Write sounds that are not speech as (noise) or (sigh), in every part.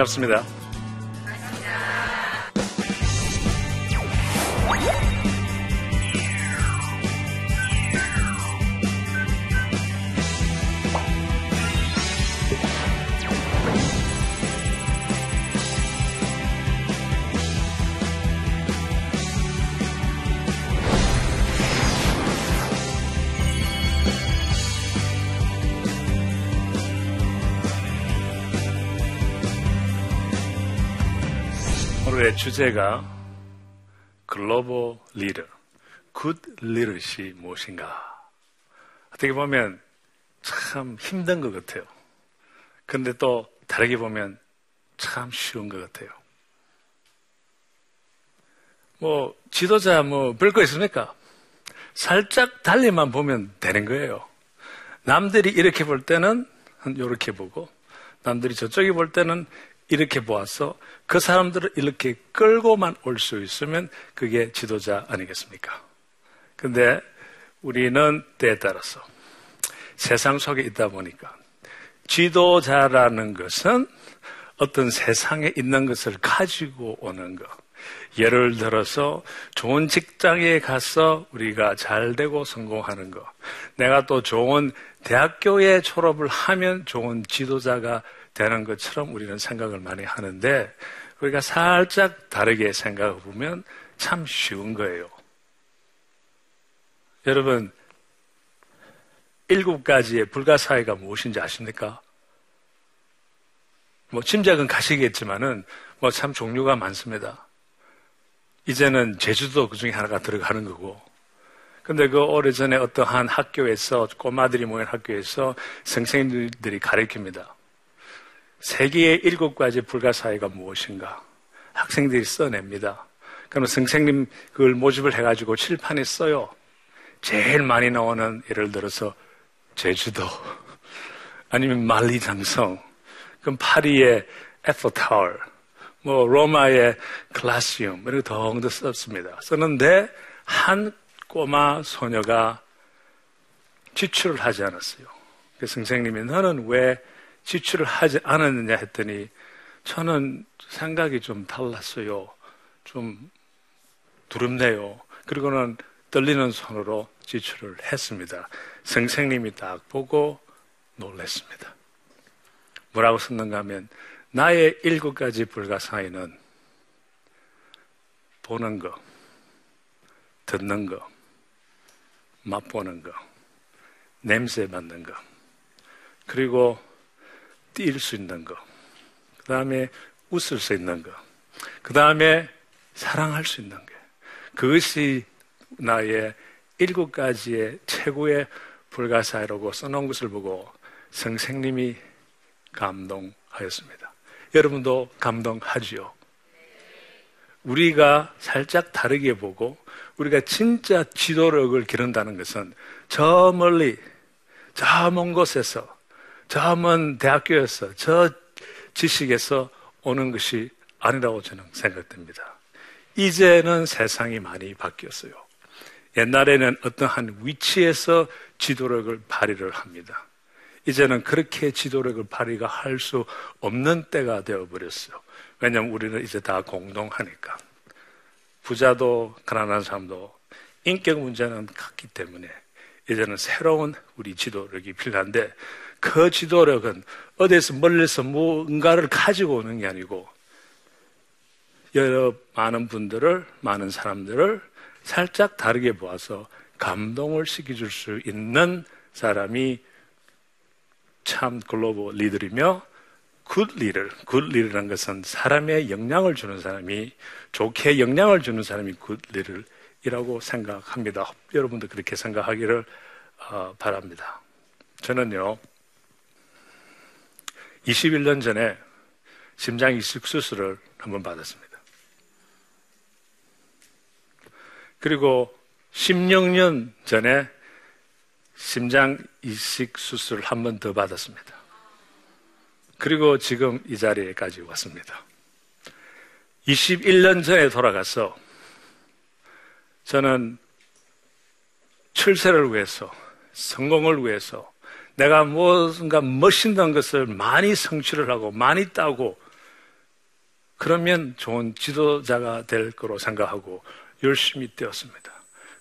반갑습니다. 오늘의 주제가 글로벌 리더, good 리더십이 무엇인가? 어떻게 보면 참 힘든 것 같아요. 근데 또 다르게 보면 참 쉬운 것 같아요. 뭐, 지도자 뭐, 별거 있습니까? 살짝 달리만 보면 되는 거예요. 남들이 이렇게 볼 때는 이렇게 보고, 남들이 저쪽에 볼 때는 이렇게 보아서 그 사람들을 이렇게 끌고만 올 수 있으면 그게 지도자 아니겠습니까? 근데 우리는 때에 따라서 세상 속에 있다 보니까 지도자라는 것은 어떤 세상에 있는 것을 가지고 오는 것. 예를 들어서 좋은 직장에 가서 우리가 잘 되고 성공하는 것. 내가 또 좋은 대학교에 졸업을 하면 좋은 지도자가 되는 것처럼 우리는 생각을 많이 하는데 우리가 살짝 다르게 생각해 보면 참 쉬운 거예요. 여러분, 일곱 가지의 불가사의가 무엇인지 아십니까? 뭐 짐작은 가시겠지만은 뭐 참 종류가 많습니다. 이제는 제주도 그 중에 하나가 들어가는 거고. 근데 그 오래전에 어떠한 학교에서 꼬마들이 모인 학교에서 선생님들이 가르칩니다. 세계의 일곱 가지 불가사의가 무엇인가? 학생들이 써냅니다. 그러면 선생님 그걸 모집을 해가지고 칠판에 써요. 제일 많이 나오는 예를 들어서 제주도 아니면 만리장성 그럼 파리의 에퍼타워 뭐 로마의 클라시움 이렇게 덩더 썼습니다. 썼는데 한 꼬마 소녀가 지출을 하지 않았어요. 그 선생님이 너는 왜 지출을 하지 않았느냐 했더니 저는 생각이 좀 달랐어요. 좀 두렵네요. 그리고는 떨리는 손으로 지출을 했습니다. 선생님이 딱 보고 놀랐습니다. 뭐라고 썼는가 하면 나의 일곱 가지 불가사의는 보는 거, 듣는 거, 맛보는 거, 냄새 맡는 거, 그리고 뛸 수 있는 거, 그 다음에 웃을 수 있는 거, 그 다음에 사랑할 수 있는 게 그것이 나의 일곱 가지의 최고의 불가사의라고 써놓은 것을 보고 선생님이 감동하였습니다. 여러분도 감동하지요? 우리가 살짝 다르게 보고 우리가 진짜 지도력을 기른다는 것은 저 멀리 저 먼 곳에서 저먼 대학교에서 저 지식에서 오는 것이 아니라고 저는 생각됩니다. 이제는 세상이 많이 바뀌었어요. 옛날에는 어떠한 위치에서 지도력을 발휘를 합니다. 이제는 그렇게 지도력을 발휘가 할 수 없는 때가 되어버렸어요. 왜냐하면 우리는 이제 다 공동하니까. 부자도 가난한 사람도 인격 문제는 같기 때문에 이제는 새로운 우리 지도력이 필요한데 그 지도력은 어디에서 멀리서 뭔가를 가지고 오는 게 아니고 여러 많은 분들을 많은 사람들을 살짝 다르게 보아서 감동을 시켜줄 수 있는 사람이 참 글로벌 리더이며 good 리더, good 리더라는 것은 사람의 영향을 주는 사람이 좋게 영향을 주는 사람이 good 리더이라고 생각합니다. 여러분도 그렇게 생각하기를 어, 바랍니다. 저는요 21년 전에 심장 이식 수술을 한번 받았습니다. 그리고 16년 전에 심장 이식 수술을 한 번 더 받았습니다. 그리고 지금 이 자리에까지 왔습니다. 21년 전에 돌아가서 저는 출세를 위해서, 성공을 위해서, 내가 무엇인가 멋있는 것을 많이 성취를 하고, 많이 따고, 그러면 좋은 지도자가 될 거로 생각하고 열심히 뛰었습니다.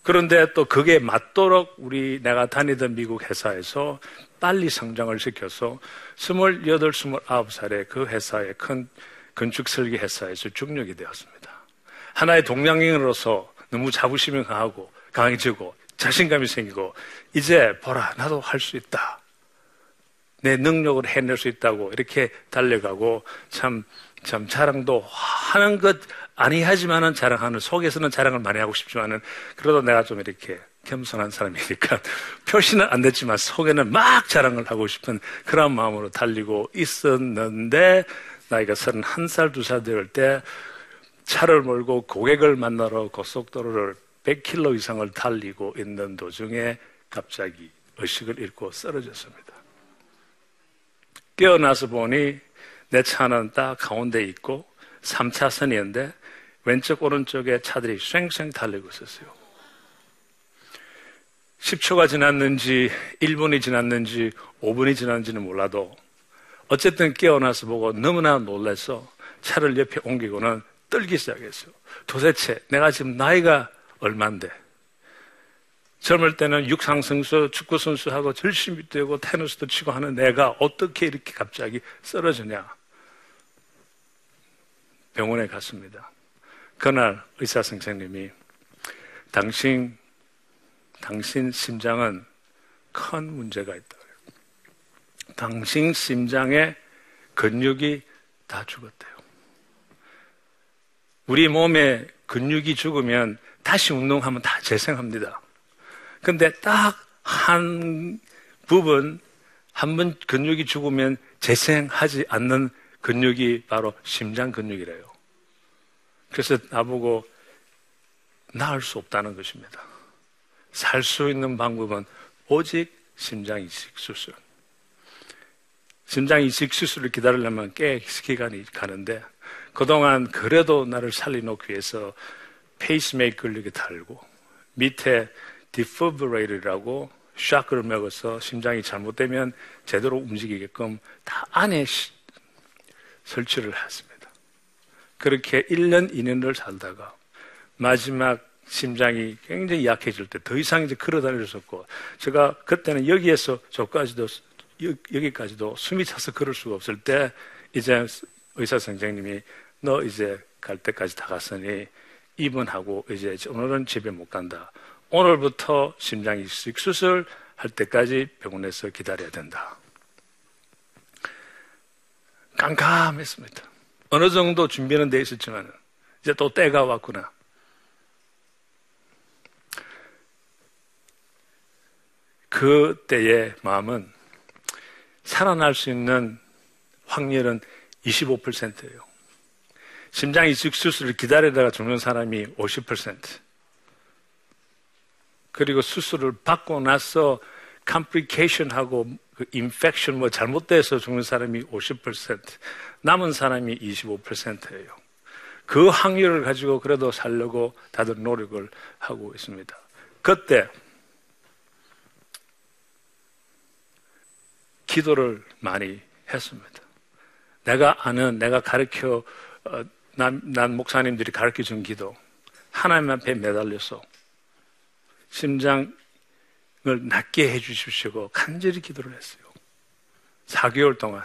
그런데 또 그게 맞도록 우리 내가 다니던 미국 회사에서 빨리 성장을 시켜서 28, 29살에 그 회사의 큰 건축 설계 회사에서 중력이 되었습니다. 하나의 동양인으로서 너무 자부심이 강하고 강해지고 자신감이 생기고 이제 보라 나도 할 수 있다. 내 능력을 해낼 수 있다고 이렇게 달려가고 참, 참 자랑도 하는 것 아니하지만은 자랑하는 속에서는 자랑을 많이 하고 싶지만은 그래도 내가 좀 이렇게 겸손한 사람이니까 (laughs) 표시는 안 됐지만 속에는 막 자랑을 하고 싶은 그런 마음으로 달리고 있었는데 나이가 31살, 2살 될 때 차를 몰고 고객을 만나러 고속도로를 100km 이상을 달리고 있는 도중에 갑자기 의식을 잃고 쓰러졌습니다. 깨어나서 보니 내 차는 딱 가운데 있고 3차선이었는데 왼쪽 오른쪽에 차들이 쌩쌩 달리고 있었어요. 10초가 지났는지 1분이 지났는지 5분이 지났는지는 몰라도 어쨌든 깨어나서 보고 너무나 놀라서 차를 옆에 옮기고는 떨기 시작했어요. 도대체 내가 지금 나이가 얼만데 젊을 때는 육상선수, 축구선수하고 열심히 뛰고 테니스도 치고 하는 내가 어떻게 이렇게 갑자기 쓰러지냐. 병원에 갔습니다. 그날 의사 선생님이 당신, 당신 심장은 큰 문제가 있다. 당신 심장의 근육이 다 죽었대요. 우리 몸에 근육이 죽으면 다시 운동하면 다 재생합니다. 근데 딱 한 부분, 한 번 근육이 죽으면 재생하지 않는 근육이 바로 심장 근육이래요. 그래서 나보고 나을 수 없다는 것입니다. 살 수 있는 방법은 오직 심장 이식 수술. 심장 이식 수술을 기다리려면 꽤 기간이 가는데 그동안 그래도 나를 살리놓기 위해서 페이스메이커를 이렇게 달고 밑에 defibrillator라고 shock를 먹어서 심장이 잘못되면 제대로 움직이게끔 다 안에 시, 설치를 했습니다. 그렇게 1년, 2년을 살다가 마지막 심장이 굉장히 약해질 때 더 이상 이제 걸어 다닐 수 없고 제가 그때는 여기에서 저까지도 여기까지도 숨이 차서 걸을 수가 없을 때 이제 의사 선생님이 너 이제 갈 때까지 다 갔으니 입원하고 이제 오늘은 집에 못 간다. 오늘부터 심장 이식 수술 할 때까지 병원에서 기다려야 된다. 깜깜했습니다. 어느 정도 준비는 돼 있었지만 이제 또 때가 왔구나. 그 때의 마음은 살아날 수 있는 확률은 25%예요. 심장 이식 수술을 기다리다가 죽는 사람이 50%. 그리고 수술을 받고 나서 컴플리케이션하고 그 인펙션 뭐 잘못돼서 죽는 사람이 50%, 남은 사람이 25%예요. 그 확률을 가지고 그래도 살려고 다들 노력을 하고 있습니다. 그때 기도를 많이 했습니다. 내가 아는, 내가 가르쳐, 어, 난, 난 목사님들이 가르쳐 준 기도. 하나님 앞에 매달려서 심장을 낫게 해 주십시오. 간절히 기도를 했어요. 4개월 동안.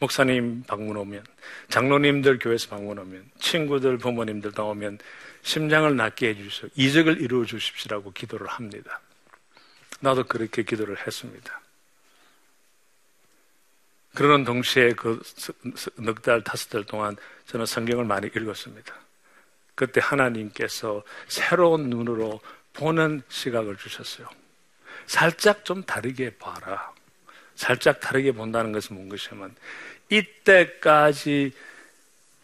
목사님 방문 오면, 장로님들 교회에서 방문 오면, 친구들, 부모님들 나오면 심장을 낫게 해 주십시오. 이적을 이루어 주십시오라고 기도를 합니다. 나도 그렇게 기도를 했습니다. 그러는 동시에 그 넉 달, 다섯 달 동안 저는 성경을 많이 읽었습니다. 그때 하나님께서 새로운 눈으로 보는 시각을 주셨어요. 살짝 좀 다르게 봐라. 살짝 다르게 본다는 것은 뭔 것이냐면 이때까지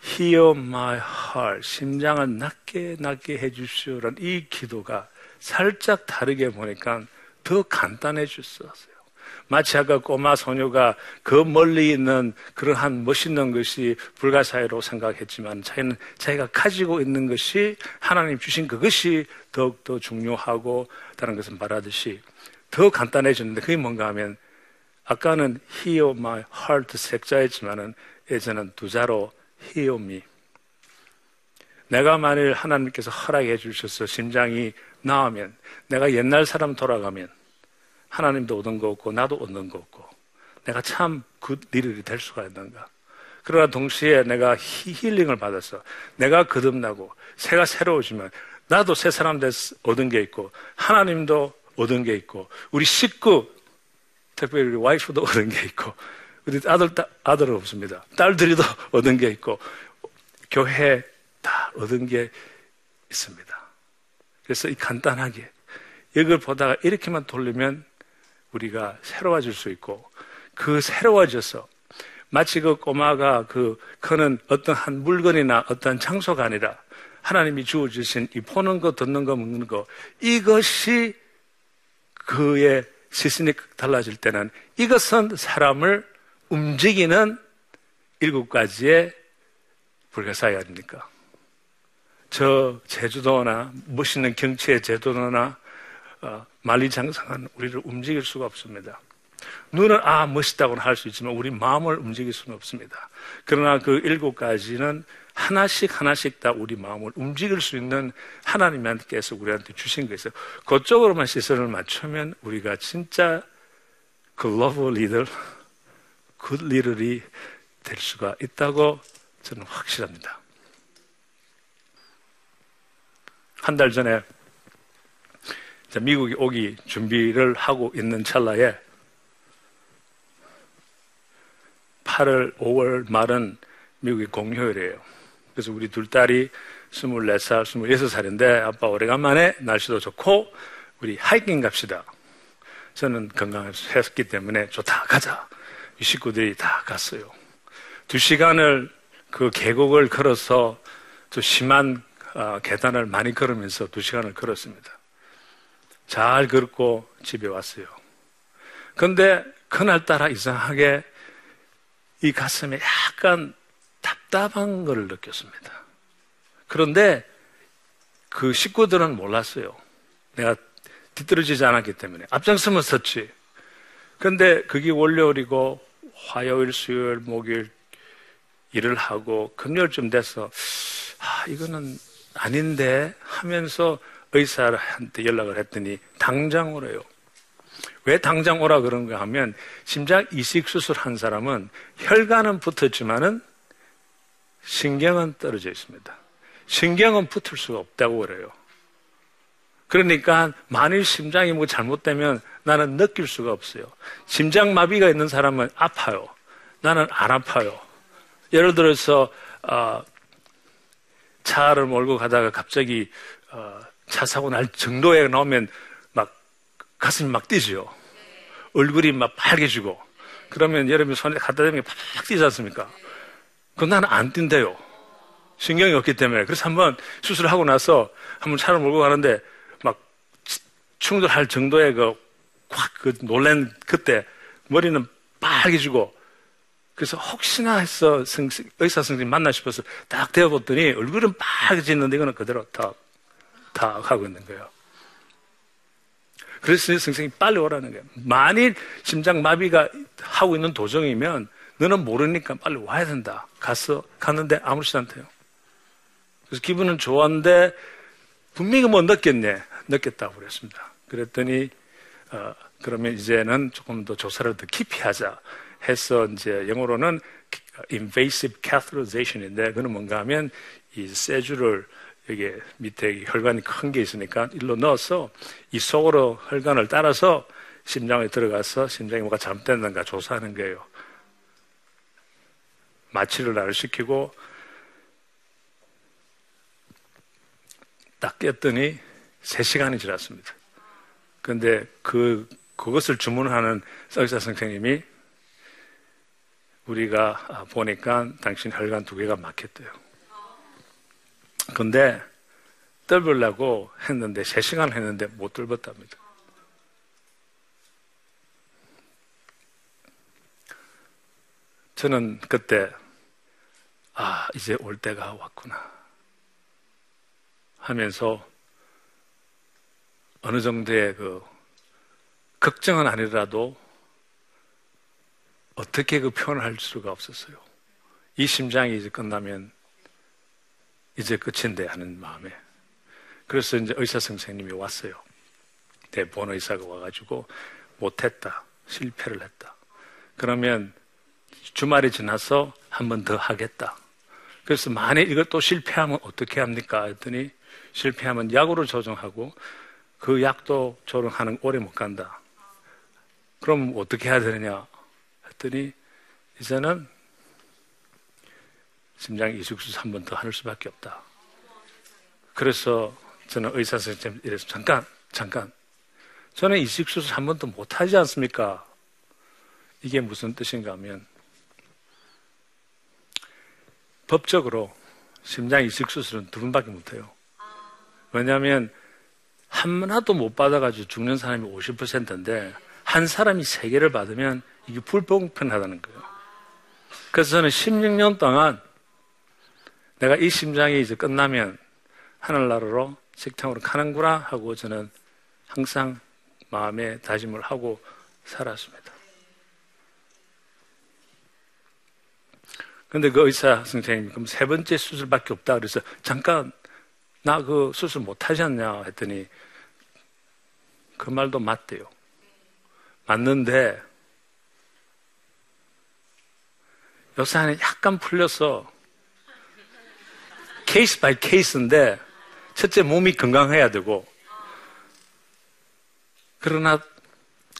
Hear my heart, 심장을 낮게 낮게 해주시오라는 이 기도가 살짝 다르게 보니까 더 간단해졌어요. 마치 아까 꼬마 소녀가 그 멀리 있는 그러한 멋있는 것이 불가사의로 생각했지만 자기는 자기가 가지고 있는 것이 하나님 주신 그것이 더욱더 중요하고 다른 것은 말하듯이 더 간단해졌는데 그게 뭔가 하면 아까는 Hear my heart 색자였지만은 저는 두 자로 히오미. 내가 만일 하나님께서 허락해 주셔서 심장이 나으면, 내가 옛날 사람 돌아가면, 하나님도 얻은 거 없고, 나도 얻는 거 없고, 내가 참 good 리더이 될 수가 있는가. 그러나 동시에 내가 힐링을 받아서, 내가 거듭나고, 새가 새로워지면, 나도 새 사람 돼 얻은 게 있고, 하나님도 얻은 게 있고, 우리 식구, 특별히 우리 와이프도 (laughs) 얻은 게 있고, 우리 아들, 아들은 없습니다. 딸들이도 (laughs) 얻은 게 있고, 교회 다 얻은 게 있습니다. 그래서 이 간단하게 이걸 보다가 이렇게만 돌리면 우리가 새로워질 수 있고 그 새로워져서 마치 그 꼬마가 그 그는 어떤 한 물건이나 어떤 장소가 아니라 하나님이 주어 주신 이 보는 거, 듣는 거, 먹는 거 이것이 그의 시선이 달라질 때는 이것은 사람을 움직이는 일곱 가지의 불가사의 아닙니까? 저 제주도나 멋있는 경치의 제주도나 어, 만리장성은 우리를 움직일 수가 없습니다. 눈은 아 멋있다고는 할 수 있지만 우리 마음을 움직일 수는 없습니다. 그러나 그 일곱 가지는 하나씩 하나씩 다 우리 마음을 움직일 수 있는 하나님께서 우리한테 주신 것이에요. 그쪽으로만 시선을 맞추면 우리가 진짜 글로벌 리더, good 리더이 될 수가 있다고 저는 확실합니다. 한 달 전에 미국에 오기 준비를 하고 있는 찰나에 8월, 5월 말은 미국의 공휴일이에요. 그래서 우리 둘 딸이 24살, 26살인데 아빠 오래간만에 날씨도 좋고 우리 하이킹 갑시다. 저는 건강했기 때문에 좋다, 가자. 이 식구들이 다 갔어요. 두 시간을 그 계곡을 걸어서 또 심한 어, 계단을 많이 걸으면서 두 시간을 걸었습니다. 잘 걸고 집에 왔어요. 그런데 그날따라 이상하게 이 가슴에 약간 답답한 것을 느꼈습니다. 그런데 그 식구들은 몰랐어요. 내가 뒤떨어지지 않았기 때문에. 앞장서면 섰지. 그런데 그게 월요일이고 화요일, 수요일, 목요일 일을 하고 금요일쯤 돼서 아, 이거는 아닌데 하면서 의사한테 연락을 했더니 당장 오래요. 왜 당장 오라 그런가 하면 심장 이식 수술한 사람은 혈관은 붙었지만은 신경은 떨어져 있습니다. 신경은 붙을 수가 없다고 그래요. 그러니까 만일 심장이 뭐 잘못되면 나는 느낄 수가 없어요. 심장 마비가 있는 사람은 아파요. 나는 안 아파요. 예를 들어서 어, 차를 몰고 가다가 갑자기 어, 차 사고 날 정도에 나오면 막 가슴이 막 뛰죠. 얼굴이 막 빨개지고 그러면 여러분 손에 갖다 대면 팍 뛰지 않습니까? 그건 나는 안 뛴대요. 신경이 없기 때문에. 그래서 한번 수술을 하고 나서 한번 차를 몰고 가는데 막 충돌할 정도의 그, 확, 그 놀란 그때 머리는 빨개지고 그래서 혹시나 해서 의사 선생님 만나 싶어서 딱 대어봤더니 얼굴은 빨개졌는데 이거는 그대로 다, 다 하고 있는 거예요. 그래서 선생님이 빨리 오라는 거예요. 만일 심장 마비가 하고 있는 도정이면 너는 모르니까 빨리 와야 된다. 가서 갔는데 아무렇지도 않대요. 그래서 기분은 좋았는데 분명히 뭐 느꼈네. 느꼈다고 그랬습니다. 그랬더니 어, 그러면 이제는 조금 더 조사를 더 깊이 하자. 해서 이제 영어로는 invasive catheterization인데 그는 뭔가 하면 이 세주를 여기 밑에 혈관이 큰 게 있으니까 일로 넣어서 이 속으로 혈관을 따라서 심장에 들어가서 심장이 뭐가 잘못됐는가 조사하는 거예요. 마취를 나를 시키고 딱 깼더니 3시간이 지났습니다. 근데 그, 그것을 주문하는 의사 선생님이 우리가 보니까 당신 혈관 두 개가 막혔대요. 근데 뚫으려고 했는데, 3시간 했는데 못 뚫었답니다. 저는 그때, 아, 이제 올 때가 왔구나. 하면서 어느 정도의 그 걱정은 아니라도 어떻게 그 표현을 할 수가 없었어요. 이 심장이 이제 끝나면 이제 끝인데 하는 마음에. 그래서 이제 의사 선생님이 왔어요. 대본 의사가 와가지고 못했다. 실패를 했다. 그러면 주말이 지나서 한 번 더 하겠다. 그래서 만약 이걸 또 실패하면 어떻게 합니까? 했더니 실패하면 약으로 조정하고 그 약도 조정하는 오래 못 간다. 그럼 어떻게 해야 되느냐? 했더니 이제는 심장 이식수술 한번더할 수밖에 없다. 그래서 저는 의사 선생님 이래서 잠깐, 잠깐. 저는 이식수술 한 번도 못 하지 않습니까? 이게 무슨 뜻인가 하면 법적으로 심장 이식수술은 두 번밖에 못 해요. 왜냐하면 하나도 못 받아가지고 죽는 사람이 50%인데 한 사람이 세 개를 받으면 이게 불공평하다는 거예요. 그래서 저는 16년 동안 내가 이 심장이 이제 끝나면 하늘나라로 식탕으로 가는구나 하고 저는 항상 마음에 다짐을 하고 살았습니다. 근데 그 의사 선생님이 그럼 세 번째 수술밖에 없다 그래서 잠깐 나 그 수술 못 하셨냐 했더니 그 말도 맞대요. 맞는데 요새 안에 약간 풀려서 case by case인데 첫째 몸이 건강해야 되고 그러나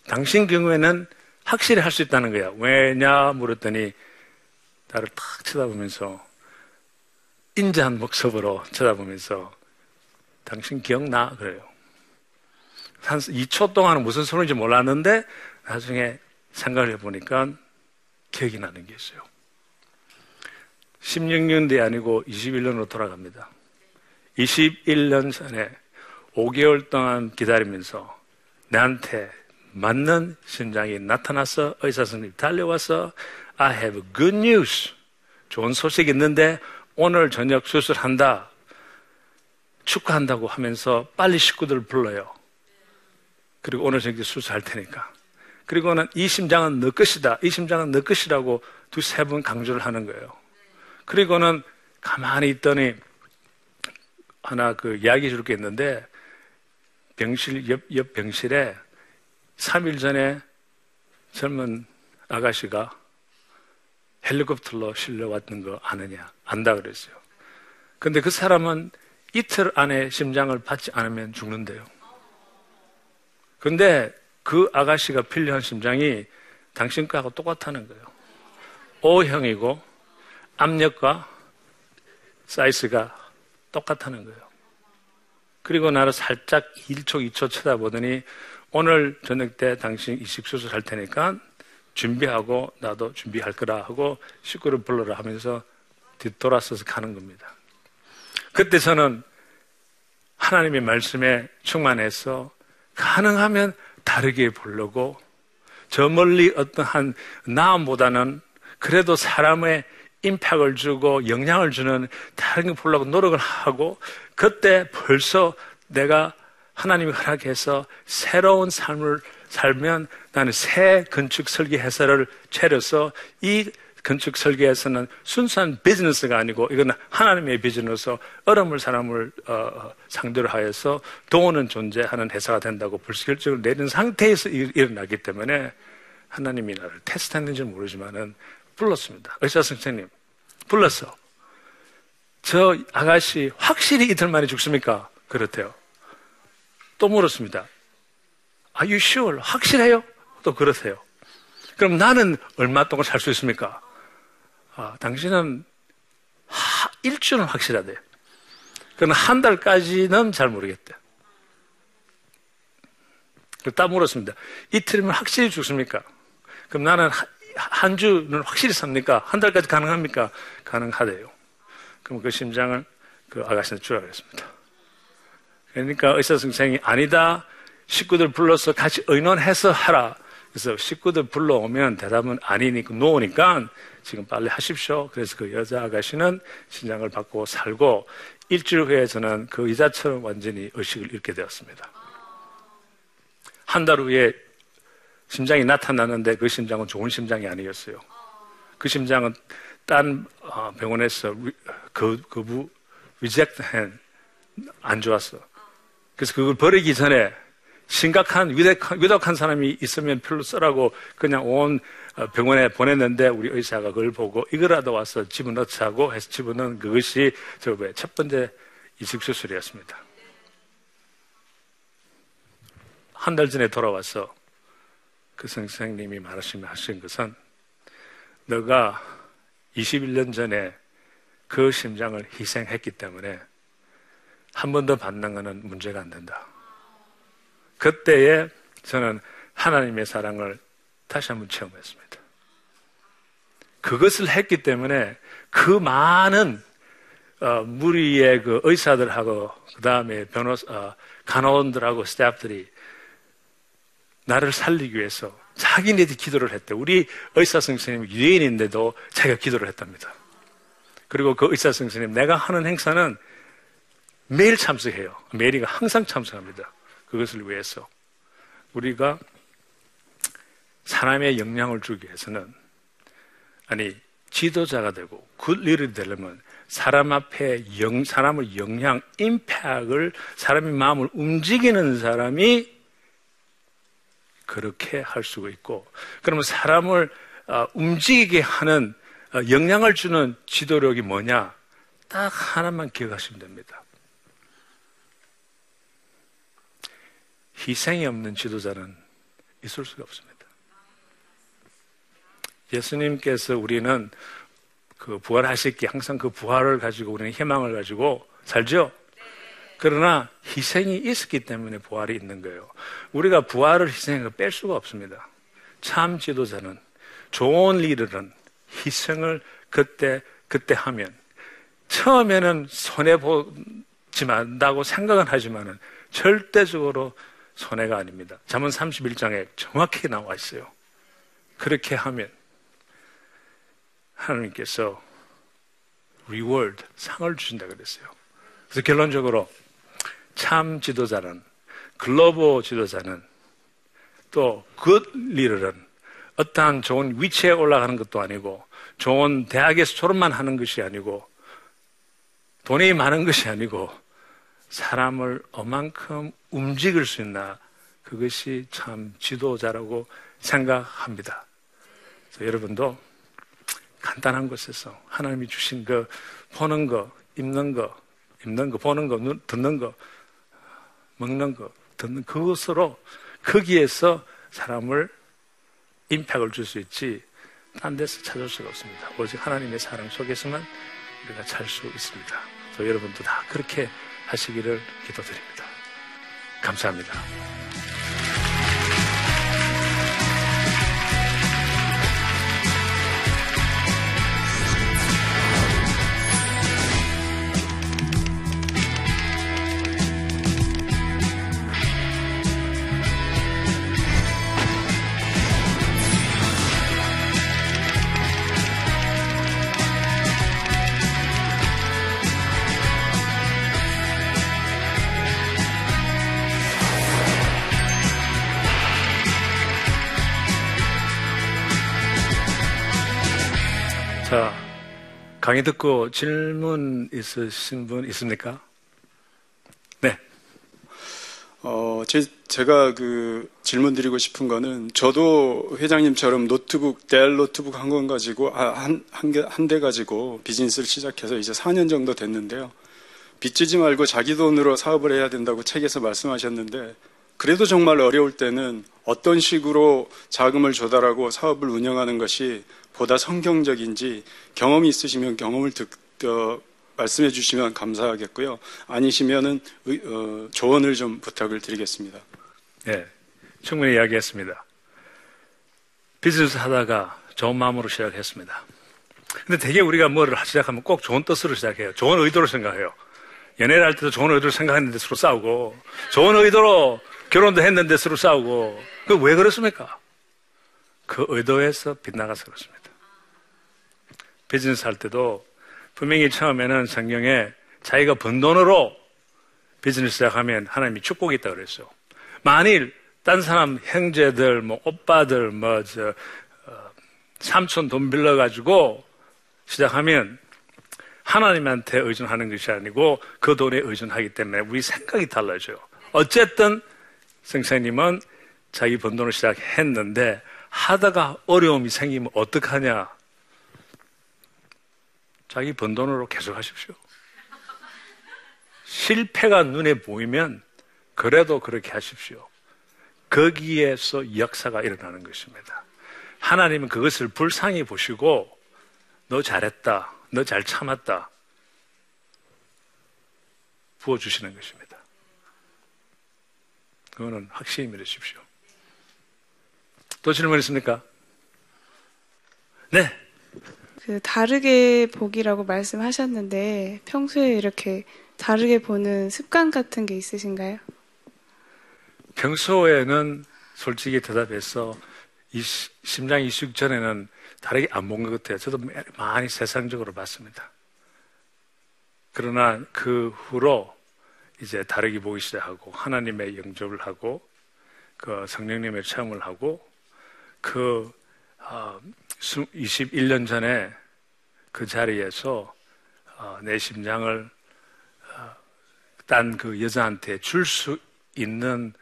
당신 경우에는 확실히 할 수 있다는 거야. 왜냐 물었더니 나를 탁 쳐다보면서 인자한 목소리로 쳐다보면서 당신 기억나? 그래요. 한 2초 동안은 무슨 소리인지 몰랐는데 나중에 생각을 해보니까 기억이 나는 게 있어요. 16년 뒤 아니고 21년으로 돌아갑니다. 21년 전에 5개월 동안 기다리면서 나한테 맞는 심장이 나타나서 의사 선생님이 달려와서 I have good news. 좋은 소식이 있는데 오늘 저녁 수술한다. 축하한다고 하면서 빨리 식구들을 불러요. 그리고 오늘 저녁 수술할 테니까. 그리고는 이 심장은 너 것이다. 이 심장은 너 것이라고 두세 번 강조를 하는 거예요. 그리고는 가만히 있더니 하나 그 이야기 해 줄 게 있는데 병실, 옆, 옆 병실에 3일 전에 젊은 아가씨가 헬리콥터로 실려왔던 거 아느냐? 안다 그랬어요. 근데 그 사람은 이틀 안에 심장을 받지 않으면 죽는데요. 근데 그 아가씨가 필요한 심장이 당신 거하고 똑같다는 거예요. O형이고 압력과 사이즈가 똑같다는 거예요. 그리고 나를 살짝 1초, 2초 쳐다보더니 오늘 저녁 때 당신 이식수술 할 테니까 준비하고 나도 준비할 거라 하고 식구를 불러라 하면서 뒤돌아서서 가는 겁니다. 그때 저는 하나님의 말씀에 충만해서 가능하면 다르게 보려고 저 멀리 어떠한 나음보다는 그래도 사람의 임팩을 주고 영향을 주는 다른 게 보려고 노력을 하고 그때 벌써 내가 하나님이 허락해서 새로운 삶을 살면 나는 새 건축 설계 회사를 차려서 이 건축 설계에서는 순수한 비즈니스가 아니고 이건 하나님의 비즈니스 어려움을 사람을 어, 상대로 하여서 도우는 존재하는 회사가 된다고 결정을 내린 상태에서 일 어나기 때문에 하나님이 나를 테스트했는지 모르지만은 불렀습니다. 의사 선생님 불렀어. 저 아가씨 확실히 이틀 만에 죽습니까? 그렇대요. 또 물었습니다. Are you sure? 확실해요? 또 그러세요. 그럼 나는 얼마 동안 살 수 있습니까? 아, 당신은 하, 일주는 확실하대. 그럼 한 달까지는 잘 모르겠대. 딱 물었습니다. 이틀이면 확실히 죽습니까? 그럼 나는 한 주는 확실히 삽니까? 한 달까지 가능합니까? 가능하대요. 그럼 그 심장을 그 아가씨한테 주라 그랬습니다. 그러니까 의사 선생이 아니다. 식구들 불러서 같이 의논해서 하라. 그래서 식구들 불러오면 대답은 아니니까 놓으니까 지금 빨리 하십시오. 그래서 그 여자 아가씨는 신장을 받고 살고 일주일 후에 저는 그 의자처럼 완전히 의식을 잃게 되었습니다. 한 달 후에 심장이 나타났는데 그 심장은 좋은 심장이 아니었어요. 그 심장은 딴 어, 병원에서 그, 그부 reject 한, 좋았어. 그래서 그걸 버리기 전에 심각한 위독한 사람이 있으면 별로 쓰라고 그냥 온 어, 병원에 보냈는데 우리 의사가 그걸 보고 이거라도 와서 집어넣자고 해서 집어넣은 그것이 저첫 번째 이식 수술이었습니다. 한 달 전에 돌아와서 그 선생님이 말하시며 하신 것은 너가 21년 전에 그 심장을 희생했기 때문에 한 번 더 받는 것은 문제가 안 된다. 그때에 저는 하나님의 사랑을 다시 한번 체험했습니다. 그것을 했기 때문에 그 많은 어, 무리의 그 의사들하고 그 다음에 변호사, 어, 간호원들하고 스태프들이 나를 살리기 위해서 자기네들이 기도를 했대. 우리 의사 선생님 유대인인데도 자기가 기도를 했답니다. 그리고 그 의사 선생님 내가 하는 행사는 매일 참석해요. 메리가 항상 참석합니다. 그것을 위해서 우리가 사람의 영향을 주기 위해서는 아니 지도자가 되고 good 리더가 되려면 사람 앞에 영, 사람을 영향, impact를 사람의 마음을 움직이는 사람이 그렇게 할 수가 있고 그러면 사람을 어, 움직이게 하는 어, 영향을 주는 지도력이 뭐냐? 딱 하나만 기억하시면 됩니다. 희생이 없는 지도자는 있을 수가 없습니다. 예수님께서 우리는 그 부활하실 때 항상 그 부활을 가지고 우리는 희망을 가지고 살죠? 그러나 희생이 있었기 때문에 부활이 있는 거예요. 우리가 부활을 희생을 뺄 수가 없습니다. 참 지도자는 좋은 리더는 희생을 그때 그때 하면 처음에는 손해 보지만 다고 생각은 하지만은 절대적으로 손해가 아닙니다. 잠언 31장에 정확히 나와 있어요. 그렇게 하면 하나님께서 reward 상을 주신다 그랬어요. 그래서 결론적으로 참 지도자는 글로벌 지도자는 또 leader는 어떠한 좋은 위치에 올라가는 것도 아니고 좋은 대학에서 졸업만 하는 것이 아니고 돈이 많은 것이 아니고 사람을 어만큼 움직일 수 있나 그것이 참 지도자라고 생각합니다. 여러분도 간단한 곳에서 하나님이 주신 그 보는 거, 입는 거, 입는 거, 보는 거, 듣는 거, 먹는 거, 듣는 그것으로 거기에서 사람을 임팩을 줄 수 있지 딴 데서 찾을 수가 없습니다. 오직 하나님의 사랑 속에서만 우리가 잘 수 있습니다. 저 여러분도 다 그렇게 하시기를 기도드립니다. 감사합니다. 강의 듣고 질문 있으신 분 있습니까? 네. 어, 제, 제가 그 질문 드리고 싶은 거는 저도 회장님처럼 노트북, 델 노트북 한건 가지고, 아, 한, 한 개, 한 대 가지고 비즈니스를 시작해서 이제 4년 정도 됐는데요. 빚지지 말고 자기 돈으로 사업을 해야 된다고 책에서 말씀하셨는데, 그래도 정말 어려울 때는 어떤 식으로 자금을 조달하고 사업을 운영하는 것이 보다 성경적인지 경험이 있으시면 경험을 듣, 어, 말씀해 주시면 감사하겠고요. 아니시면은 어, 조언을 좀 부탁을 드리겠습니다. 네, 충분히 이야기했습니다. 비즈니스 하다가 좋은 마음으로 시작했습니다. 근데 대개 우리가 뭐를 시작하면 꼭 좋은 뜻으로 시작해요. 좋은 의도로 생각해요. 연애를 할 때도 좋은 의도로 생각했는데 서로 싸우고, 좋은 의도로 결혼도 했는데 서로 싸우고, 그 왜 그렇습니까? 그 의도에서 빗나가서 그렇습니다. 비즈니스 할 때도 분명히 처음에는 성경에 자기가 번 돈으로 비즈니스 시작하면 하나님이 축복이 있다고 그랬어요. 만일 딴 사람 형제들, 뭐 오빠들, 뭐 저, 어, 삼촌 돈 빌려가지고 시작하면 하나님한테 의존하는 것이 아니고 그 돈에 의존하기 때문에 우리 생각이 달라져요. 어쨌든 선생님은 자기 번 돈을 시작했는데 하다가 어려움이 생기면 어떡하냐? 자기 번 돈으로 계속 하십시오. 실패가 눈에 보이면 그래도 그렇게 하십시오. 거기에서 역사가 일어나는 것입니다. 하나님은 그것을 불쌍히 보시고 너 잘했다. 너 잘 참았다. 부어주시는 것입니다. 그거는 확실히 믿으십시오. 또 질문 있습니까? 네. 그 다르게 보기라고 말씀하셨는데 평소에 이렇게 다르게 보는 습관 같은 게 있으신가요? 평소에는 솔직히 대답해서 이 심장 이식 전에는 다르게 안 본 것 같아요. 저도 많이 세상적으로 봤습니다. 그러나 그 후로 이제 다르게 보기 시작하고 하나님의 영접을 하고 그 성령님의 체험을 하고 그 어, 21년 전에 그 자리에서 어, 내 심장을 어, 딴그 여자한테 줄 수 있는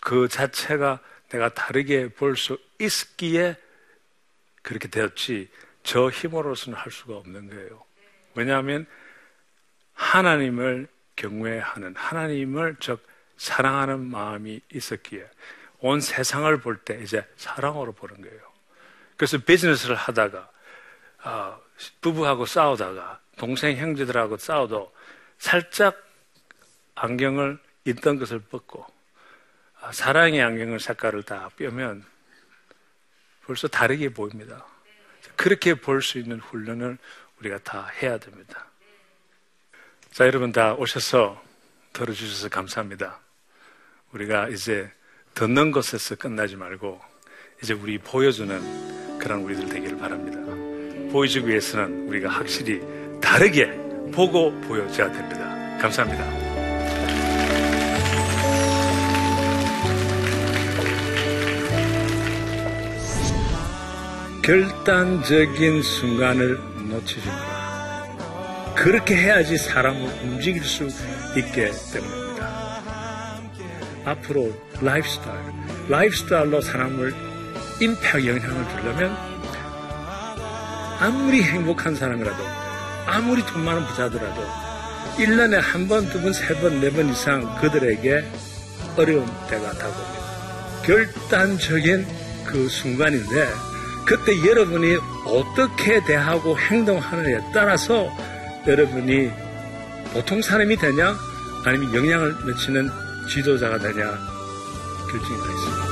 그 자체가 내가 다르게 볼 수 있기에 그렇게 되었지 저 힘으로서는 할 수가 없는 거예요. 왜냐하면 하나님을 경외하는 하나님을 즉 사랑하는 마음이 있었기에 온 세상을 볼 때 이제 사랑으로 보는 거예요. 그래서 비즈니스를 하다가 어, 부부하고 싸우다가 동생 형제들하고 싸워도 살짝 안경을 있던 것을 벗고 아, 사랑의 안경을 색깔을 다 빼면 벌써 다르게 보입니다. 그렇게 볼 수 있는 훈련을 우리가 다 해야 됩니다. 자, 여러분 다 오셔서 들어주셔서 감사합니다. 우리가 이제 듣는 것에서 끝나지 말고 이제 우리 보여주는 그런 우리들 되기를 바랍니다. 보여주기 위해서는 우리가 확실히 다르게 보고 보여줘야 됩니다. 감사합니다. 결단적인 순간을 놓치지 마라. 그렇게 해야지 사람을 움직일 수 있게 때문입니다. 앞으로 라이프스타일, 라이프스타일로 사람을 임팩 영향을 주려면 아무리 행복한 사람이라도 아무리 돈 많은 부자더라도 1년에 한 번, 두 번, 세 번, 네 번 이상 그들에게 어려운 때가 다가옵니다. 결단적인 그 순간인데 그때 여러분이 어떻게 대하고 행동하느냐에 따라서 여러분이 보통 사람이 되냐 아니면 영향을 미치는 지도자가 되냐 결정이 나 있습니다.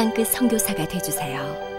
땅끝 성교사가 되주세요